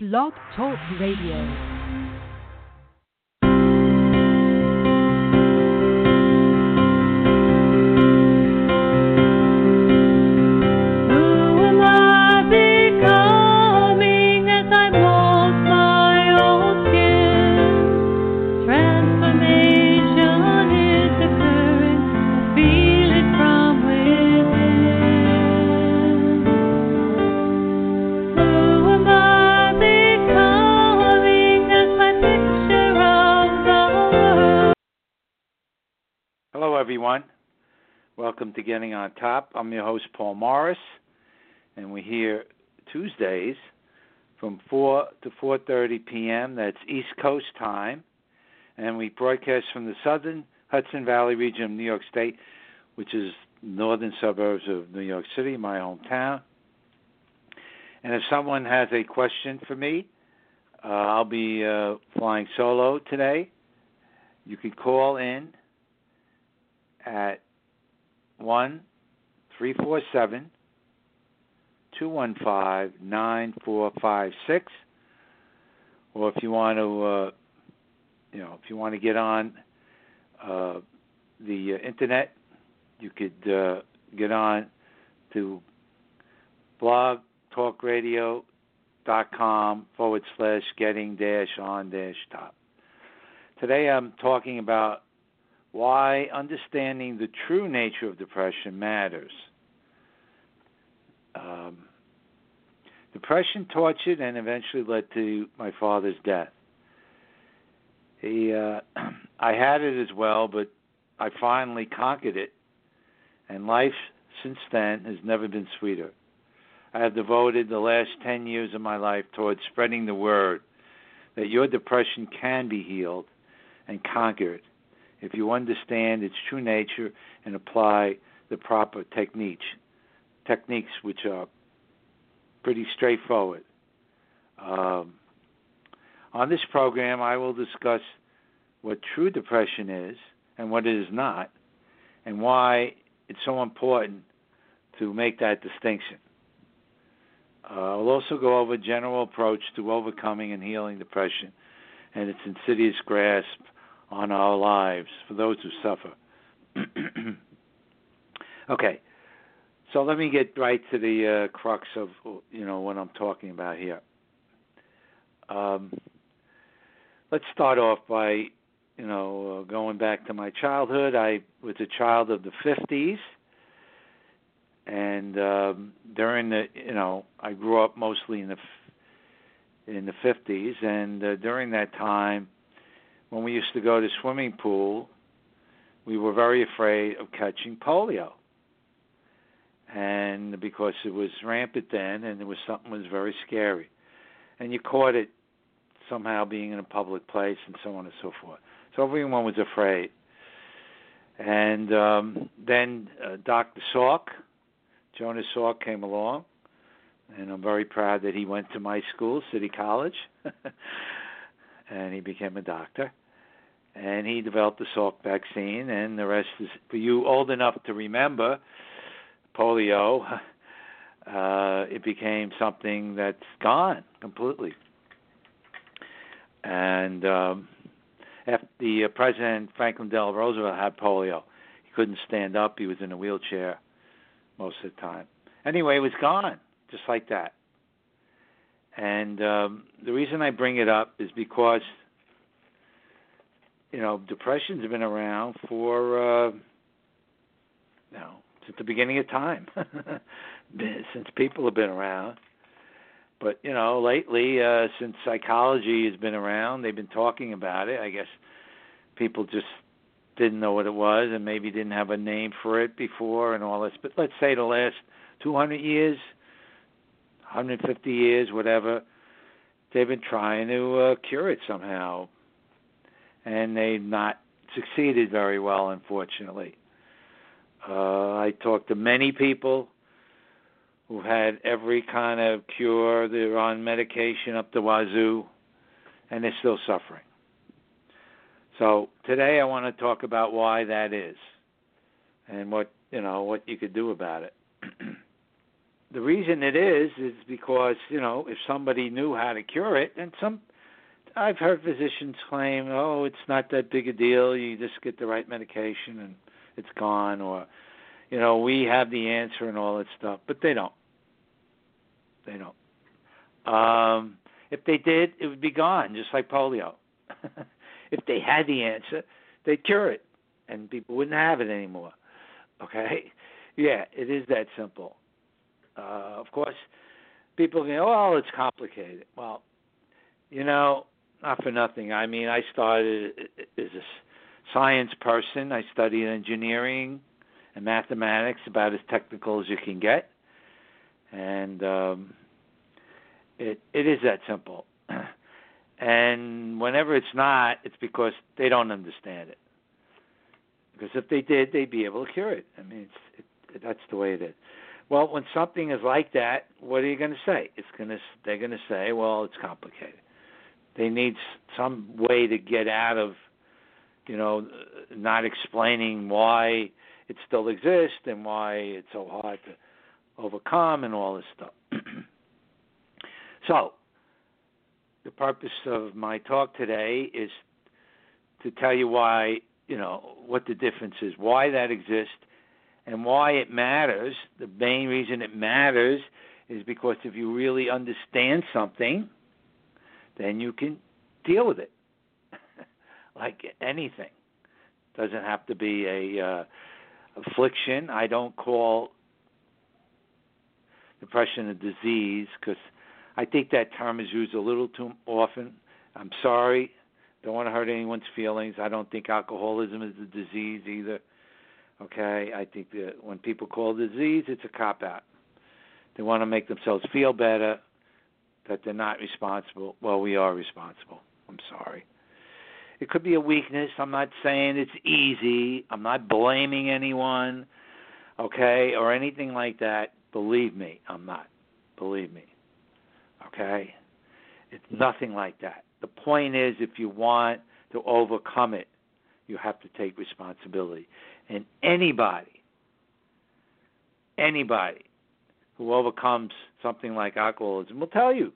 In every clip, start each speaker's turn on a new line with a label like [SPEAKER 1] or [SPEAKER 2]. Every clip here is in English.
[SPEAKER 1] Blog Talk Radio.
[SPEAKER 2] Getting on Top. I'm your host, Paul Morris, and we're here Tuesdays from 4 to 4:30 p.m. That's East Coast time, and we broadcast from the Southern Hudson Valley region of New York State, which is northern suburbs of New York City, my hometown. And if someone has a question for me, uh, I'll be uh, flying solo today. You can call in at one three four seven two one five nine four five six, or if you want to, uh, you know, if you want to get on uh, the uh, internet, you could uh, get on to blogtalkradio.com forward slash getting dash on dash top. Today I'm talking about why understanding the true nature of depression matters. Um, depression tortured and eventually led to my father's death. He, uh, I had it as well, but I finally conquered it, and life since then has never been sweeter. I have devoted the last 10 years of my life towards spreading the word that your depression can be healed and conquered if you understand its true nature and apply the proper techniques, techniques which are pretty straightforward. Um, on this program, I will discuss what true depression is and what it is not, and why it's so important to make that distinction. Uh, I'll also go over a general approach to overcoming and healing depression and its insidious grasp on our lives for those who suffer. okay, so let me get right to the uh, crux of you know what I'm talking about here. Um, let's start off by you know uh, going back to my childhood. I was a child of the 50s, and um, during the you know I grew up mostly in the in the 50s, and uh, during that time when we used to go to swimming pool, we were very afraid of catching polio. And because it was rampant then and it was something that was very scary. And you caught it somehow being in a public place and so on and so forth. So everyone was afraid. And um, then uh, Dr. Salk, Jonas Salk, came along, and I'm very proud that he went to my school, City College, and he became a doctor. And he developed the Salk vaccine, and the rest is for you old enough to remember polio. Uh, it became something that's gone completely. And um, after the uh, President Franklin Delano Roosevelt had polio, he couldn't stand up. He was in a wheelchair most of the time. Anyway, it was gone, just like that. And um, the reason I bring it up is because you know depression's been around for uh, you since the beginning of time, since people have been around. But you know, lately, uh, since psychology has been around, they've been talking about it. I guess people just didn't know what it was, and maybe didn't have a name for it before, and all this. But let's say the last 200 years, 150 years, whatever, they've been trying to uh, cure it somehow, and they've not succeeded very well, unfortunately. Uh, I talked to many people who've had every kind of cure. They're on medication up the wazoo, and they're still suffering. So today I want to talk about why that is, and what you know what you could do about it. the reason it is is because you know if somebody knew how to cure it, and some I've heard physicians claim, oh, it's not that big a deal. You just get the right medication and it's gone, or you know we have the answer and all that stuff, but they don't. They don't. Um, if they did, it would be gone, just like polio. if they had the answer, they'd cure it, and people wouldn't have it anymore. Okay? Yeah, it is that simple. Uh, of course, people go, "Oh, it's complicated." Well, you know, not for nothing. I mean, I started as a science person. I studied engineering and mathematics, about as technical as you can get, and um, it it is that simple. and whenever it's not, it's because they don't understand it. Because if they did, they'd be able to cure it. I mean, it's it, that's the way it is. Well, when something is like that, what are you going to say? It's going to they're going to say, well, it's complicated. They need some way to get out of, you know, not explaining why it still exists and why it's so hard to overcome and all this stuff. so, the purpose of my talk today is to tell you why, you know, what the difference is, why that exists, and why it matters. The main reason it matters is because if you really understand something, then you can deal with it. like anything, doesn't have to be a uh, affliction. I don't call depression a disease because I think that term is used a little too often. I'm sorry. Don't want to hurt anyone's feelings. I don't think alcoholism is a disease either. Okay, I think that when people call it a disease, it's a cop out. They want to make themselves feel better that they're not responsible. Well, we are responsible. I'm sorry. It could be a weakness. I'm not saying it's easy. I'm not blaming anyone, okay, or anything like that. Believe me, I'm not. Believe me. Okay? It's nothing like that. The point is if you want to overcome it, you have to take responsibility. And anybody, anybody who overcomes something like alcoholism will tell you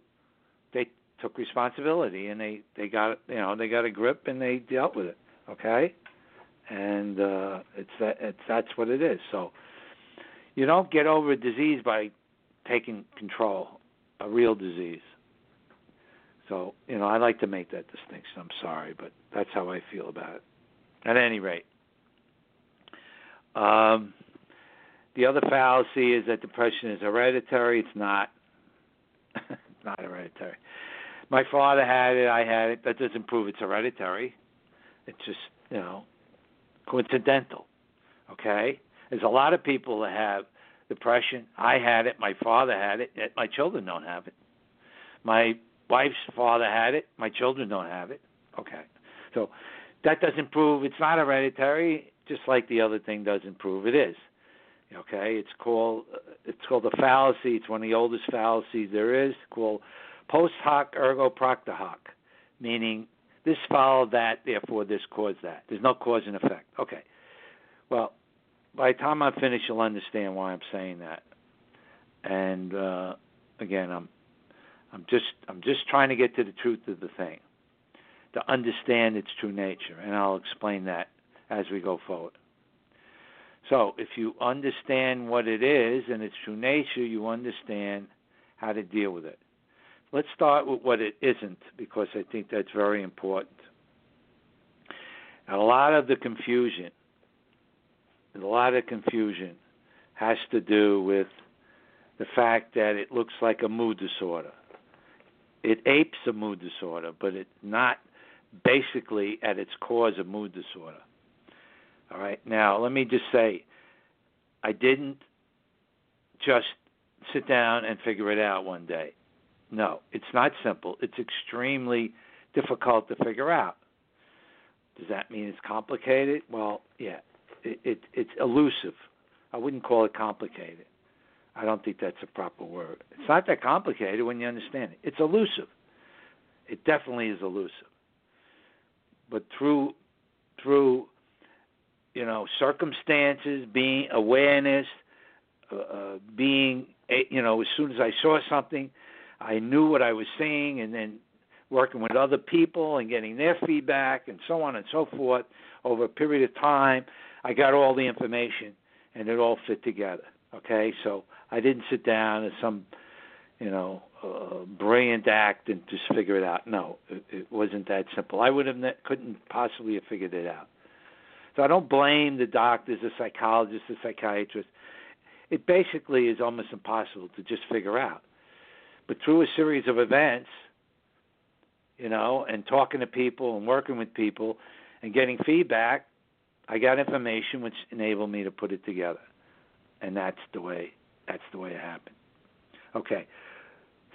[SPEAKER 2] they took responsibility and they they got you know they got a grip and they dealt with it. Okay, and uh, it's that it's that's what it is. So you don't get over a disease by taking control, a real disease. So you know I like to make that distinction. I'm sorry, but that's how I feel about it. At any rate. Um, the other fallacy is that depression is hereditary. It's not. Not hereditary. My father had it. I had it. That doesn't prove it's hereditary. It's just you know coincidental. Okay. There's a lot of people that have depression. I had it. My father had it. My children don't have it. My wife's father had it. My children don't have it. Okay. So that doesn't prove it's not hereditary, just like the other thing doesn't prove it is. Okay, it's called it's called a fallacy. It's one of the oldest fallacies there is, called post hoc ergo propter hoc, meaning this followed that, therefore this caused that. There's no cause and effect. Okay. Well, by the time I'm finished, you'll understand why I'm saying that. And uh, again, I'm I'm just I'm just trying to get to the truth of the thing to understand its true nature, and I'll explain that as we go forward. So, if you understand what it is and its true nature, you understand how to deal with it. Let's start with what it isn't, because I think that's very important. A lot of the confusion, a lot of confusion has to do with the fact that it looks like a mood disorder. It apes a mood disorder, but it's not basically at its cause a mood disorder. All right. Now, let me just say, I didn't just sit down and figure it out one day. No, it's not simple. It's extremely difficult to figure out. Does that mean it's complicated? Well, yeah, it, it it's elusive. I wouldn't call it complicated. I don't think that's a proper word. It's not that complicated when you understand it. It's elusive. It definitely is elusive but through through you know circumstances, being awareness, uh, uh, being you know, as soon as I saw something, I knew what I was seeing, and then working with other people and getting their feedback and so on and so forth over a period of time, I got all the information and it all fit together. Okay, so I didn't sit down as some, you know, uh, brilliant act and just figure it out. No, it, it wasn't that simple. I would have ne- couldn't possibly have figured it out. So I don't blame the doctors, the psychologists, the psychiatrists. It basically is almost impossible to just figure out. But through a series of events, you know, and talking to people and working with people and getting feedback, I got information which enabled me to put it together. And that's the way that's the way it happened. Okay.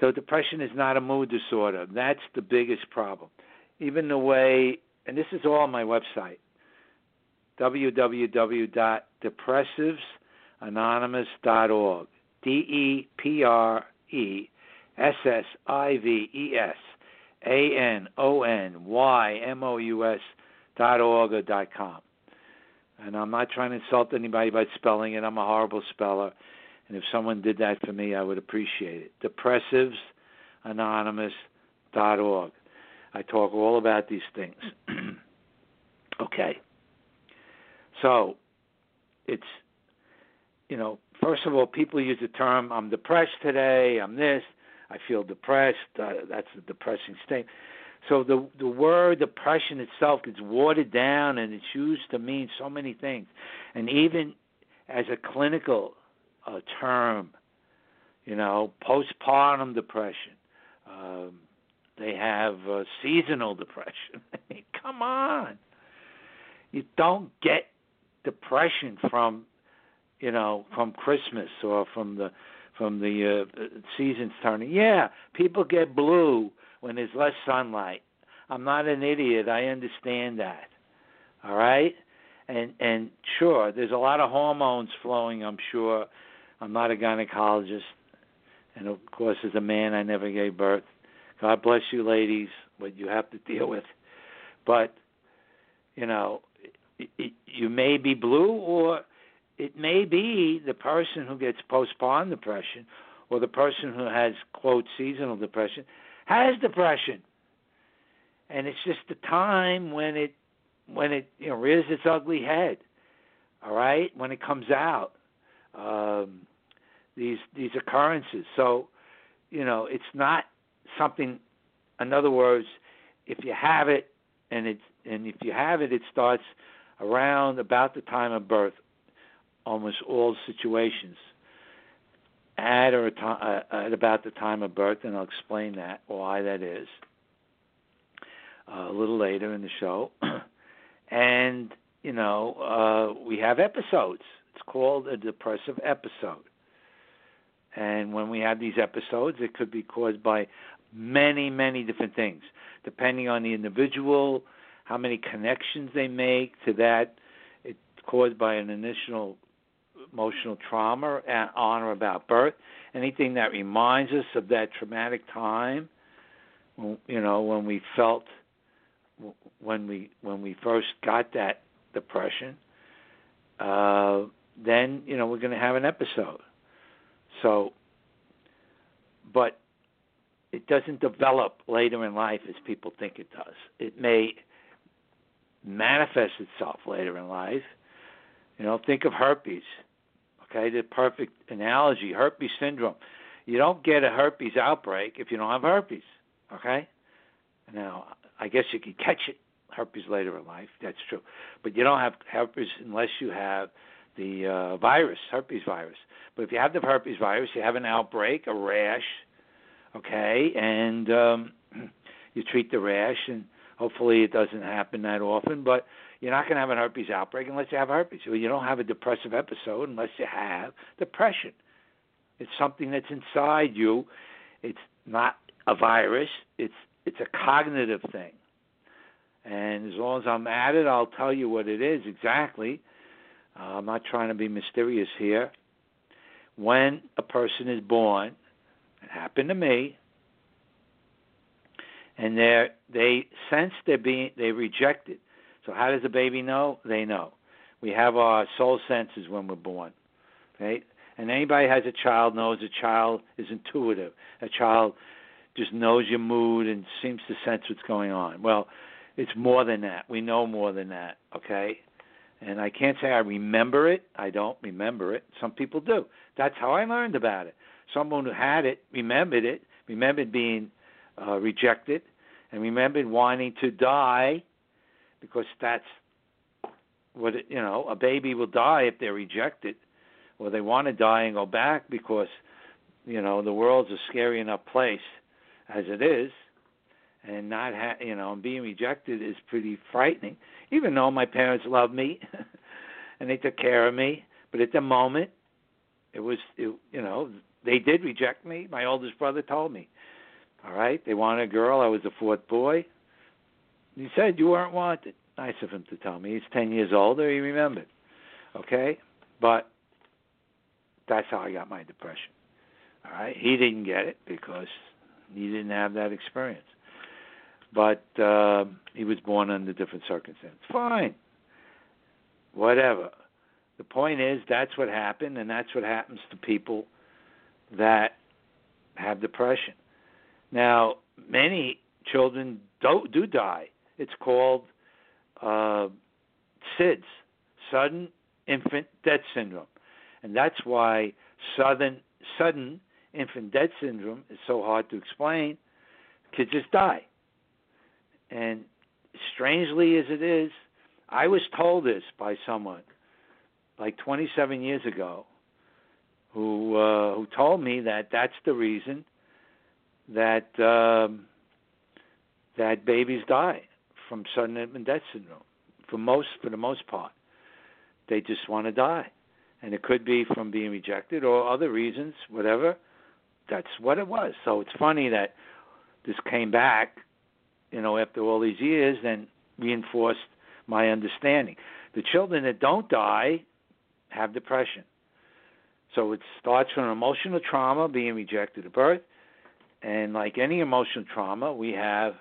[SPEAKER 2] So depression is not a mood disorder. That's the biggest problem. Even the way and this is all on my website www.depressivesanonymous.org. D E P R E S S I V E S A N O N Y M O U S dot org or dot com. And I'm not trying to insult anybody by spelling it. I'm a horrible speller. And if someone did that for me, I would appreciate it. DepressiveSanonymous.org. I talk all about these things. okay. So, it's, you know, first of all, people use the term, I'm depressed today, I'm this, I feel depressed, uh, that's a depressing state. So the the word depression itself gets watered down and it's used to mean so many things. And even as a clinical uh, term, you know, postpartum depression. Um, they have uh, seasonal depression. Come on. You don't get depression from, you know, from Christmas or from the from the uh, seasons turning. Yeah, people get blue when there's less sunlight. I'm not an idiot. I understand that. All right? And and sure, there's a lot of hormones flowing, I'm sure. I'm not a gynecologist. And of course as a man I never gave birth. God bless you ladies, what you have to deal with. But you know, you may be blue or it may be the person who gets postpartum depression or the person who has quote seasonal depression has depression. And it's just the time when it when it you know rears its ugly head all right when it comes out um these these occurrences. So you know it's not something in other words if you have it and it's and if you have it it starts around about the time of birth almost all situations at or uh, at about the time of birth, and I'll explain that why that is uh, a little later in the show. and you know, uh, we have episodes. It's called a depressive episode. And when we have these episodes, it could be caused by many, many different things, depending on the individual, how many connections they make to that. It's caused by an initial emotional trauma on or about birth, anything that reminds us of that traumatic time, you know, when we felt when we when we first got that depression, uh, then you know we're going to have an episode. So, but it doesn't develop later in life as people think it does. It may manifest itself later in life. You know, think of herpes. Okay, the perfect analogy, herpes syndrome. You don't get a herpes outbreak if you don't have herpes. Okay? Now, I guess you could catch it herpes later in life. That's true, but you don't have herpes unless you have the uh, virus, herpes virus. But if you have the herpes virus, you have an outbreak, a rash, okay, and um, you treat the rash, and hopefully it doesn't happen that often. But you're not going to have an herpes outbreak unless you have herpes. Well, you don't have a depressive episode unless you have depression. It's something that's inside you. It's not a virus. It's it's a cognitive thing. And as long as I'm at it, I'll tell you what it is exactly. Uh, I'm not trying to be mysterious here. When a person is born, it happened to me, and they they sense they're being they rejected. So how does a baby know? They know. We have our soul senses when we're born. right? And anybody has a child knows a child is intuitive. A child just knows your mood and seems to sense what's going on. Well, it's more than that. We know more than that, okay? And I can't say I remember it. I don't remember it. Some people do. That's how I learned about it. Someone who had it remembered it, remembered being uh, rejected, and remembered wanting to die because that's what it, you know. A baby will die if they're rejected, or they want to die and go back because you know the world's a scary enough place as it is, and not ha- you know being rejected is pretty frightening. Even though my parents loved me and they took care of me, but at the moment, it was it, you know they did reject me. My oldest brother told me. All right, they wanted a girl. I was the fourth boy. He said you weren't wanted. Nice of him to tell me. He's ten years older. He remembered. Okay, but that's how I got my depression. All right, he didn't get it because he didn't have that experience. But uh, he was born under different circumstances. Fine. Whatever. The point is, that's what happened, and that's what happens to people that have depression. Now, many children do, do die. It's called uh, SIDS, sudden infant death syndrome, and that's why sudden sudden infant death syndrome is so hard to explain. Kids just die. And strangely as it is, I was told this by someone like 27 years ago who uh, who told me that that's the reason that um, that babies die from sudden infant death syndrome. For most, for the most part, they just want to die, and it could be from being rejected or other reasons, whatever that's what it was. So it's funny that this came back, you know, after all these years and reinforced my understanding. The children that don't die have depression. So it starts from emotional trauma, being rejected at birth, and like any emotional trauma, we have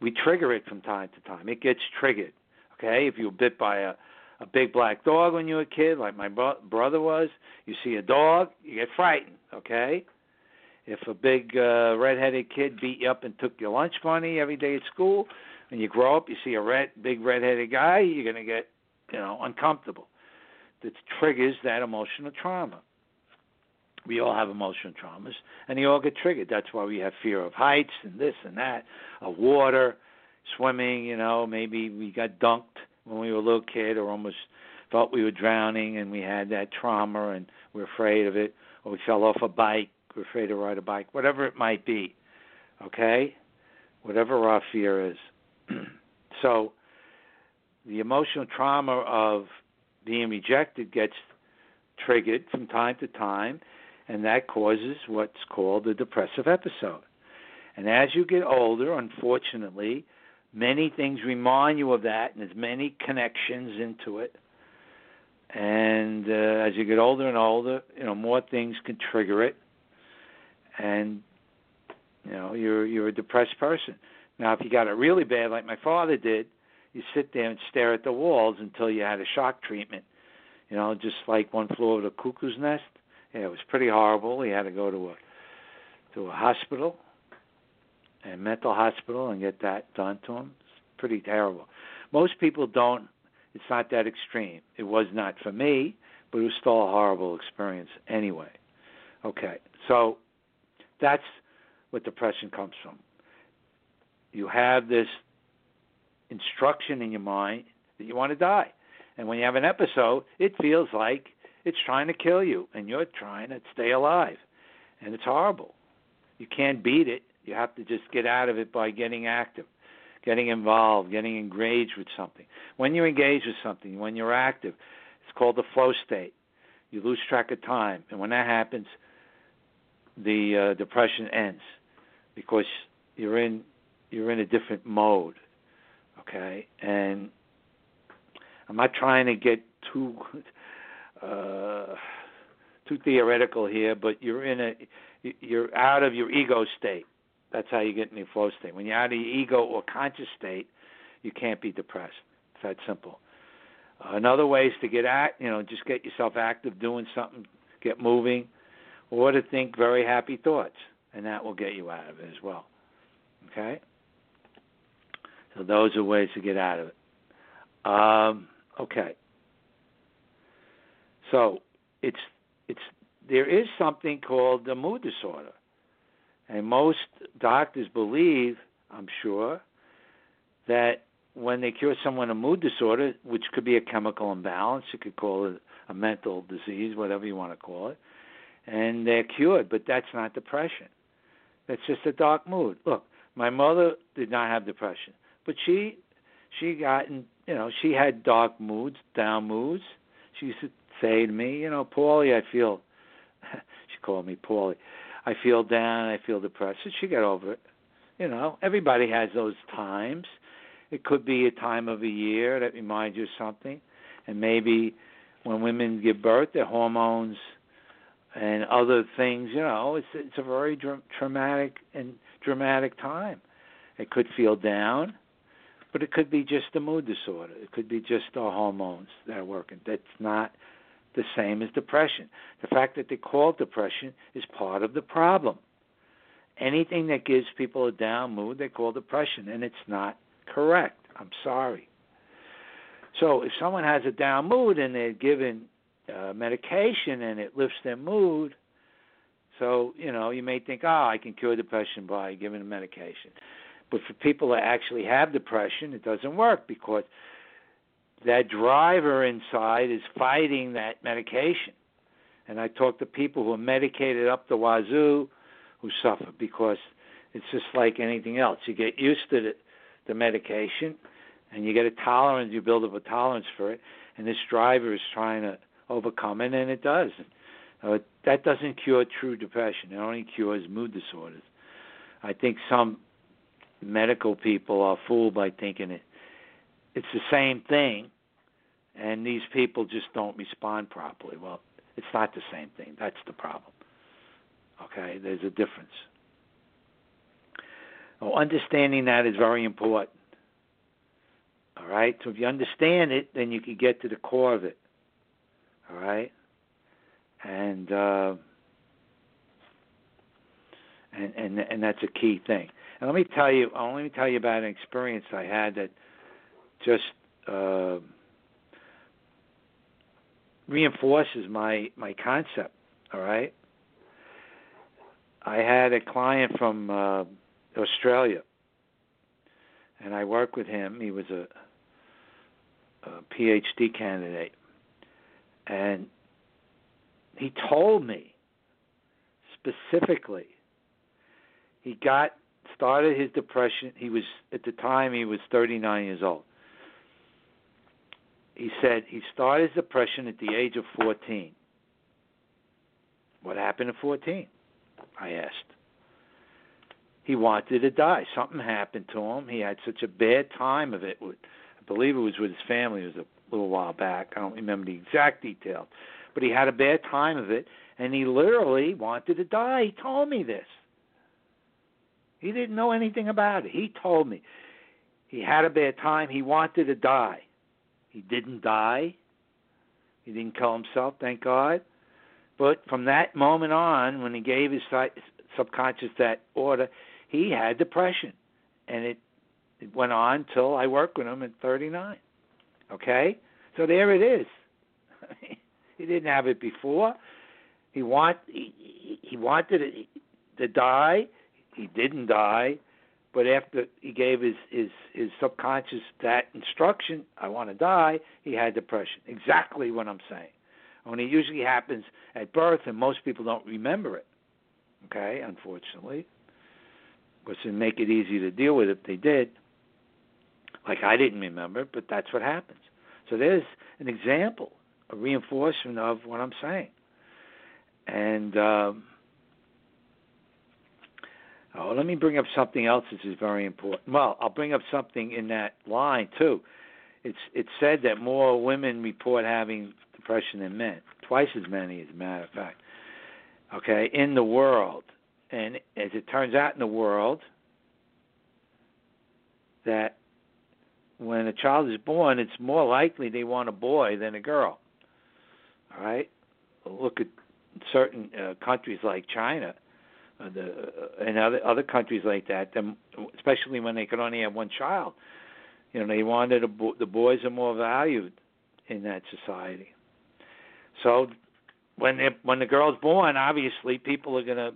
[SPEAKER 2] we trigger it from time to time. It gets triggered. Okay, if you're bit by a a big black dog when you were a kid, like my bro- brother was. You see a dog, you get frightened. Okay. If a big uh, redheaded kid beat you up and took your lunch money every day at school, and you grow up, you see a red, big redheaded guy, you're gonna get, you know, uncomfortable. That triggers that emotional trauma. We all have emotional traumas, and they all get triggered. That's why we have fear of heights and this and that, of water, swimming. You know, maybe we got dunked when we were a little kid or almost felt we were drowning and we had that trauma and we're afraid of it or we fell off a bike we're afraid to ride a bike whatever it might be okay whatever our fear is so the emotional trauma of being rejected gets triggered from time to time and that causes what's called a depressive episode and as you get older unfortunately Many things remind you of that, and there's many connections into it. And uh, as you get older and older, you know more things can trigger it, and you know you're you're a depressed person. Now, if you got it really bad, like my father did, you sit there and stare at the walls until you had a shock treatment. You know, just like one flew over the cuckoo's nest. Yeah, it was pretty horrible. He had to go to a to a hospital a mental hospital and get that done to them. It's pretty terrible. Most people don't. It's not that extreme. It was not for me, but it was still a horrible experience anyway. Okay, so that's what depression comes from. You have this instruction in your mind that you want to die. And when you have an episode, it feels like it's trying to kill you and you're trying to stay alive. And it's horrible. You can't beat it. You have to just get out of it by getting active, getting involved, getting engaged with something. When you engage with something, when you're active, it's called the flow state. You lose track of time, and when that happens, the uh, depression ends because you're in you're in a different mode. Okay, and I'm not trying to get too uh, too theoretical here, but you're in a you're out of your ego state. That's how you get in the flow state. When you're out of your ego or conscious state, you can't be depressed. It's that simple. Another way is to get act, you know, just get yourself active, doing something, get moving, or to think very happy thoughts, and that will get you out of it as well. Okay. So those are ways to get out of it. Um, okay. So it's it's there is something called the mood disorder, and most doctors believe, I'm sure, that when they cure someone a mood disorder, which could be a chemical imbalance, you could call it a mental disease, whatever you want to call it, and they're cured. But that's not depression. That's just a dark mood. Look, my mother did not have depression, but she she got in, you know she had dark moods, down moods. She used to say to me, you know, Paulie, I feel. she called me Paulie. I feel down. I feel depressed. And she got over it. You know, everybody has those times. It could be a time of a year that reminds you of something, and maybe when women give birth, their hormones and other things. You know, it's it's a very dr- traumatic and dramatic time. It could feel down, but it could be just a mood disorder. It could be just our hormones that are working. That's not the same as depression. The fact that they call depression is part of the problem. Anything that gives people a down mood, they call depression, and it's not correct. I'm sorry. So if someone has a down mood and they're given uh, medication and it lifts their mood, so you know you may think, oh, I can cure depression by giving them medication. But for people that actually have depression, it doesn't work because that driver inside is fighting that medication. And I talk to people who are medicated up the wazoo who suffer because it's just like anything else. You get used to the, the medication and you get a tolerance, you build up a tolerance for it, and this driver is trying to overcome it, and it does. Uh, that doesn't cure true depression. It only cures mood disorders. I think some medical people are fooled by thinking it it's the same thing, and these people just don't respond properly. Well, it's not the same thing. That's the problem. Okay, there's a difference. Well, understanding that is very important. All right, so if you understand it, then you can get to the core of it. All right, and uh, and and and that's a key thing. And let me tell you, uh, let me tell you about an experience I had that just uh, reinforces my my concept. All right. I had a client from uh, Australia, and I worked with him. He was a, a PhD candidate, and he told me specifically he got started his depression. He was at the time he was 39 years old. He said he started his depression at the age of 14. What happened at 14? I asked. He wanted to die. Something happened to him. He had such a bad time of it. I believe it was with his family. It was a little while back. I don't remember the exact details, but he had a bad time of it, and he literally wanted to die. He told me this. He didn't know anything about it. He told me he had a bad time. He wanted to die. He didn't die. He didn't kill himself, thank God. But from that moment on, when he gave his subconscious that order, he had depression, and it it went on till I worked with him at 39. Okay, so there it is. he didn't have it before. He want he, he wanted to die he didn't die, but after he gave his his his subconscious that instruction, I want to die, he had depression. Exactly what I'm saying. Only usually happens at birth, and most people don't remember it. Okay, unfortunately, which would make it easy to deal with if they did. Like I didn't remember, but that's what happens. So there's an example, a reinforcement of what I'm saying. And um, Oh, let me bring up something else which is very important. Well, I'll bring up something in that line too. It's it's said that more women report having depression than men, twice as many, as a matter of fact. Okay, in the world, and as it turns out in the world, that when a child is born, it's more likely they want a boy than a girl. All right, look at certain uh, countries like China, the, uh, and other other countries like that. Them, especially when they could only have one child, you know, they wanted a bo- the boys are more valued in that society. So when they when the girl's born, obviously people are gonna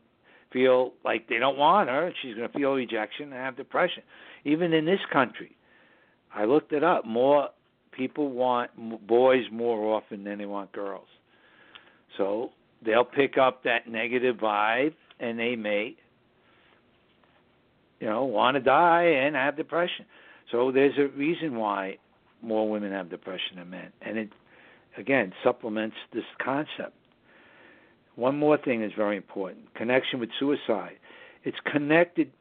[SPEAKER 2] feel like they don't want her. She's gonna feel rejection and have depression. Even in this country, I looked it up. More people want boys more often than they want girls. So they'll pick up that negative vibe and they may you know want to die and have depression. So there's a reason why more women have depression than men, and it again supplements this concept. One more thing is very important: connection with suicide. It's connected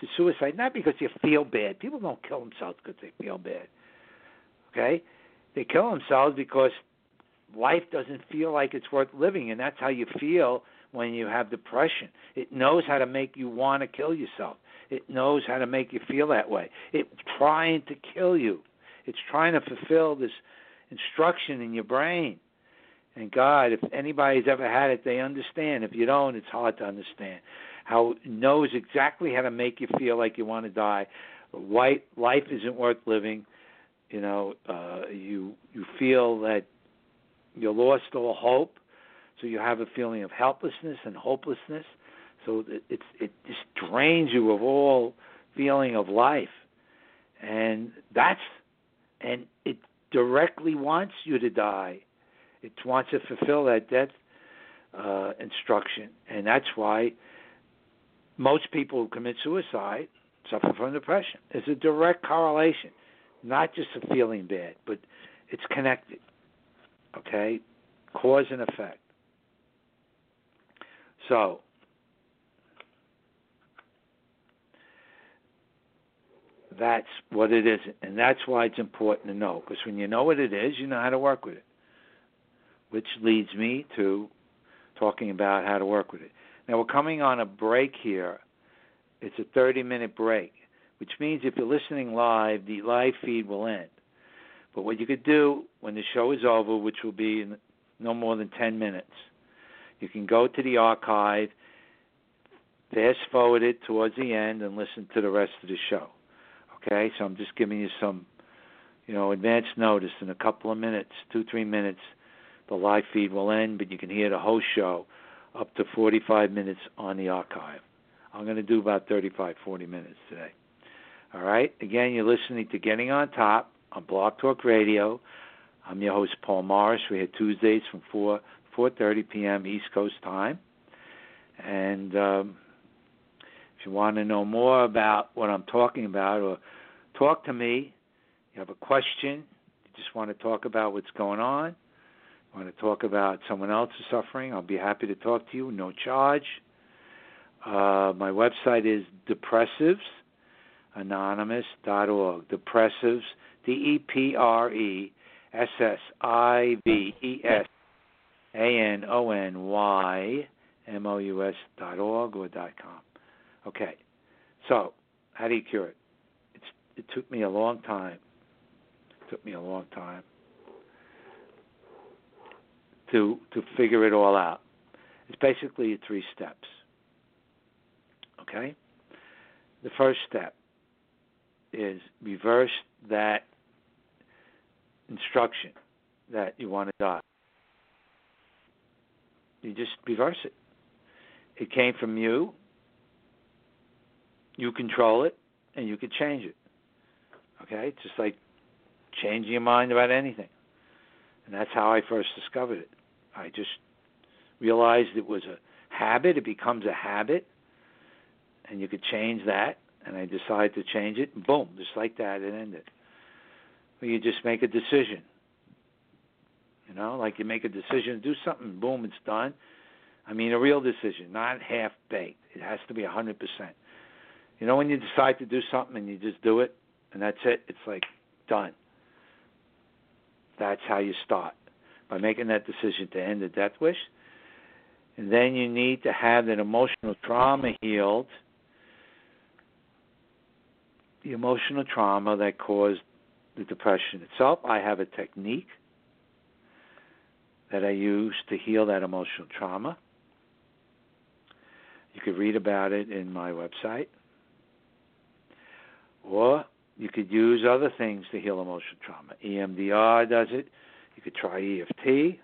[SPEAKER 2] to suicide not because you feel bad. People don't kill themselves because they feel bad. Okay, they kill themselves because life doesn't feel like it's worth living, and that's how you feel when you have depression. It knows how to make you want to kill yourself. It knows how to make you feel that way. It's trying to kill you. It's trying to fulfill this instruction in your brain. And God, if anybody's ever had it, they understand. If you don't, it's hard to understand. How it knows exactly how to make you feel like you want to die. White life isn't worth living. You know, uh, you you feel that you lost all hope, so you have a feeling of helplessness and hopelessness. So it, it's it just drains you of all feeling of life, and that's and it directly wants you to die. It wants to fulfill that death uh, instruction, and that's why most people who commit suicide suffer from depression. It's a direct correlation, not just a feeling bad, but it's connected. Okay, cause and effect. So, that's what it is, and that's why it's important to know. Because when you know what it is, you know how to work with it. Which leads me to talking about how to work with it. Now we're coming on a break here. It's a 30-minute break, which means if you're listening live, the live feed will end. But what you could do when the show is over, which will be in no more than 10 minutes, you can go to the archive, fast forward it towards the end, and listen to the rest of the show. Okay, so I'm just giving you some, you know, advance notice. In a couple of minutes, two three minutes, the live feed will end, but you can hear the whole show up to 45 minutes on the archive. I'm going to do about 35, 40 minutes today. All right. Again, you're listening to Getting on Top on Blog Talk Radio. I'm your host Paul Morris. We're here Tuesdays from 4 4:30 p.m. East Coast time, and um, if you want to know more about what I'm talking about or talk to me, you have a question, you just want to talk about what's going on, want to talk about someone else's suffering, I'll be happy to talk to you, no charge. Uh, my website is depressivesanonymous.org. Depressives, D E P R E S S I V E S A N O N Y M O U S dot org or dot com. Okay, so how do you cure it? It's, it took me a long time. It took me a long time to to figure it all out. It's basically three steps. Okay, the first step is reverse that instruction that you want to die. You just reverse it. It came from you you control it and you could change it. Okay? It's just like changing your mind about anything. And that's how I first discovered it. I just realized it was a habit, it becomes a habit, and you could change that. And I decided to change it, boom, just like that, it ended. Well, you just make a decision. You know, like you make a decision do something, boom, it's done. I mean, a real decision, not half baked. It has to be a 100%. You know when you decide to do something and you just do it and that's it, it's like done. That's how you start. By making that decision to end the death wish. And then you need to have that emotional trauma healed. The emotional trauma that caused the depression itself. I have a technique that I use to heal that emotional trauma. You could read about it in my website. Or you could use other things to heal emotional trauma. EMDR does it. You could try EFT.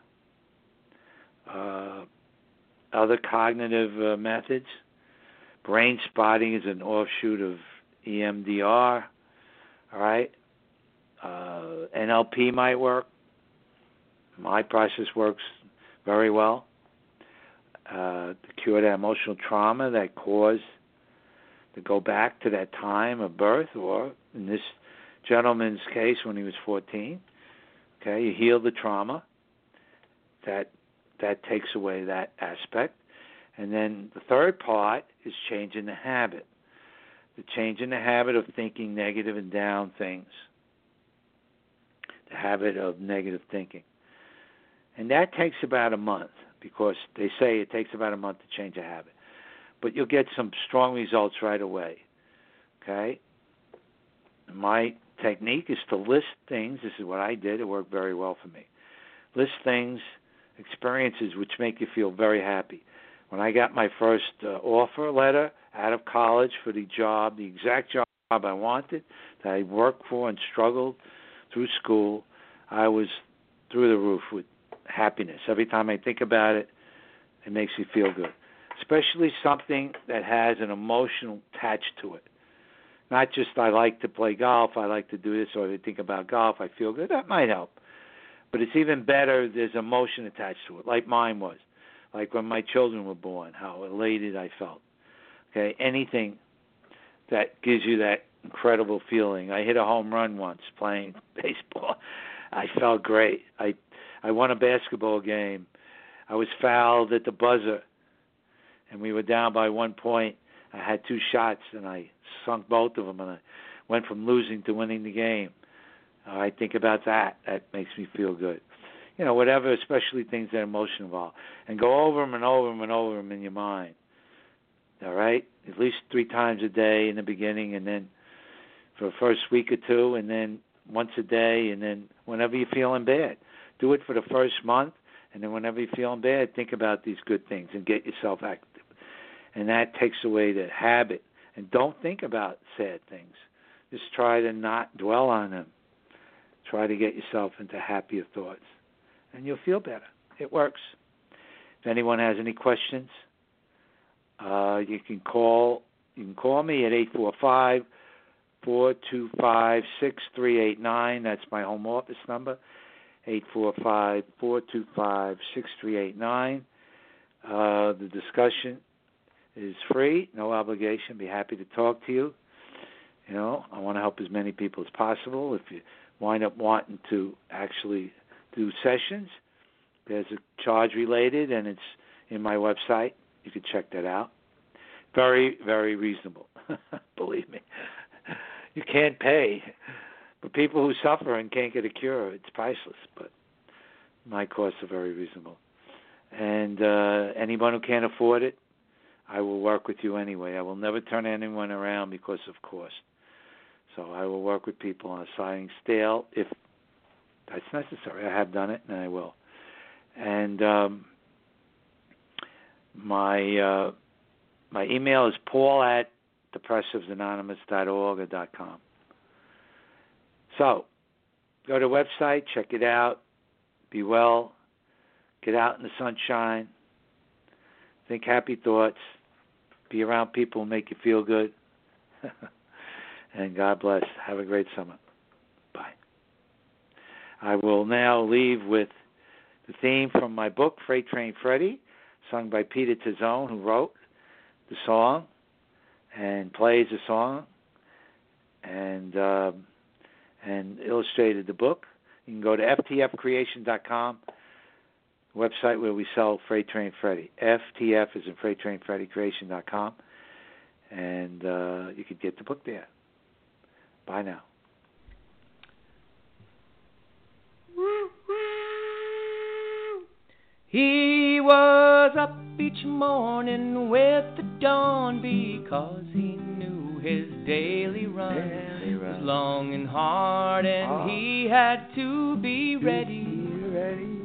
[SPEAKER 2] Uh, other cognitive uh, methods. Brain spotting is an offshoot of EMDR. All right. Uh, NLP might work. My process works very well uh, to cure that emotional trauma that caused to go back to that time of birth, or in this gentleman's case, when he was 14. Okay, you heal the trauma. That that takes away that aspect, and then the third part is changing the habit. The changing the habit of thinking negative and down things. The habit of negative thinking. And that takes about a month because they say it takes about a month to change a habit. But you'll get some strong results right away. Okay? My technique is to list things. This is what I did. It worked very well for me. List things, experiences which make you feel very happy. When I got my first uh, offer letter out of college for the job, the exact job I wanted, that I worked for and struggled through school, I was through the roof with happiness. Every time I think about it, it makes me feel good. Especially something that has an emotional attach to it. Not just I like to play golf, I like to do this, or I think about golf, I feel good. That might help. But it's even better, if there's emotion attached to it, like mine was. Like when my children were born, how elated I felt. Okay, anything that gives you that incredible feeling. I hit a home run once playing baseball. I felt great. I I won a basketball game. I was fouled at the buzzer, and we were down by one point. I had two shots, and I sunk both of them, and I went from losing to winning the game. Uh, I think about that. That makes me feel good. You know, whatever, especially things that are emotion involved, and go over them and over them and over them in your mind. All right, at least three times a day in the beginning, and then for the first week or two, and then once a day, and then whenever you're feeling bad. Do it for the first month, and then whenever you're feeling bad, think about these good things and get yourself active. And that takes away the habit. And don't think about sad things. Just try to not dwell on them. Try to get yourself into happier thoughts, and you'll feel better. It works. If anyone has any questions, uh, you can call. You can call me at eight four five four two five six three eight nine. That's my home office number. 845 425 6389. Uh, the discussion is free, no obligation. Be happy to talk to you. You know, I want to help as many people as possible. If you wind up wanting to actually do sessions, there's a charge related, and it's in my website. You can check that out. Very, very reasonable. Believe me. You can't pay for people who suffer and can't get a cure, it's priceless. But my costs are very reasonable. And uh, anyone who can't afford it, I will work with you anyway. I will never turn anyone around because of cost. So I will work with people on a sliding scale if that's necessary. I have done it, and I will. And um, my uh, my email is paul at depressivesanonymous.org or dot com. So, go to the website, check it out, be well, get out in the sunshine, think happy thoughts, be around people who make you feel good. and God bless. Have a great summer. Bye. I will now leave with the theme from my book, Freight Train Freddy, sung by Peter Tazzone, who wrote the song and plays the song. And. Um, and illustrated the book. You can go to ftfcreation.com, website where we sell Freight Train Freddy. FTF is in Freight Train Freddy Creation.com, and uh, you could get the book there. Bye now.
[SPEAKER 3] He was up each morning with the dawn because he knew his daily run
[SPEAKER 2] Daily
[SPEAKER 3] was long and hard, and
[SPEAKER 2] Ah.
[SPEAKER 3] he had to be ready
[SPEAKER 2] Ready?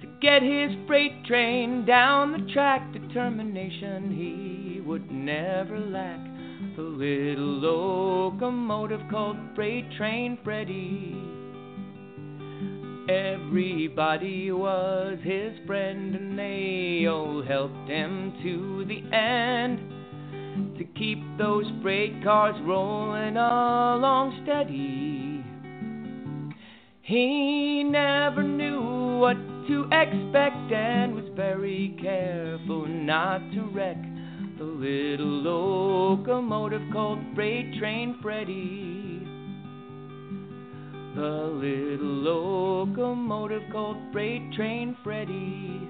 [SPEAKER 3] to get his freight train down the track. Determination he would never lack. The little locomotive called Freight Train Freddy. Everybody was his friend, and they all helped him to the end to keep those freight cars rolling along steady. He never knew what to expect and was very careful not to wreck the little locomotive called Freight Train Freddy. The little locomotive called Freight Train Freddy.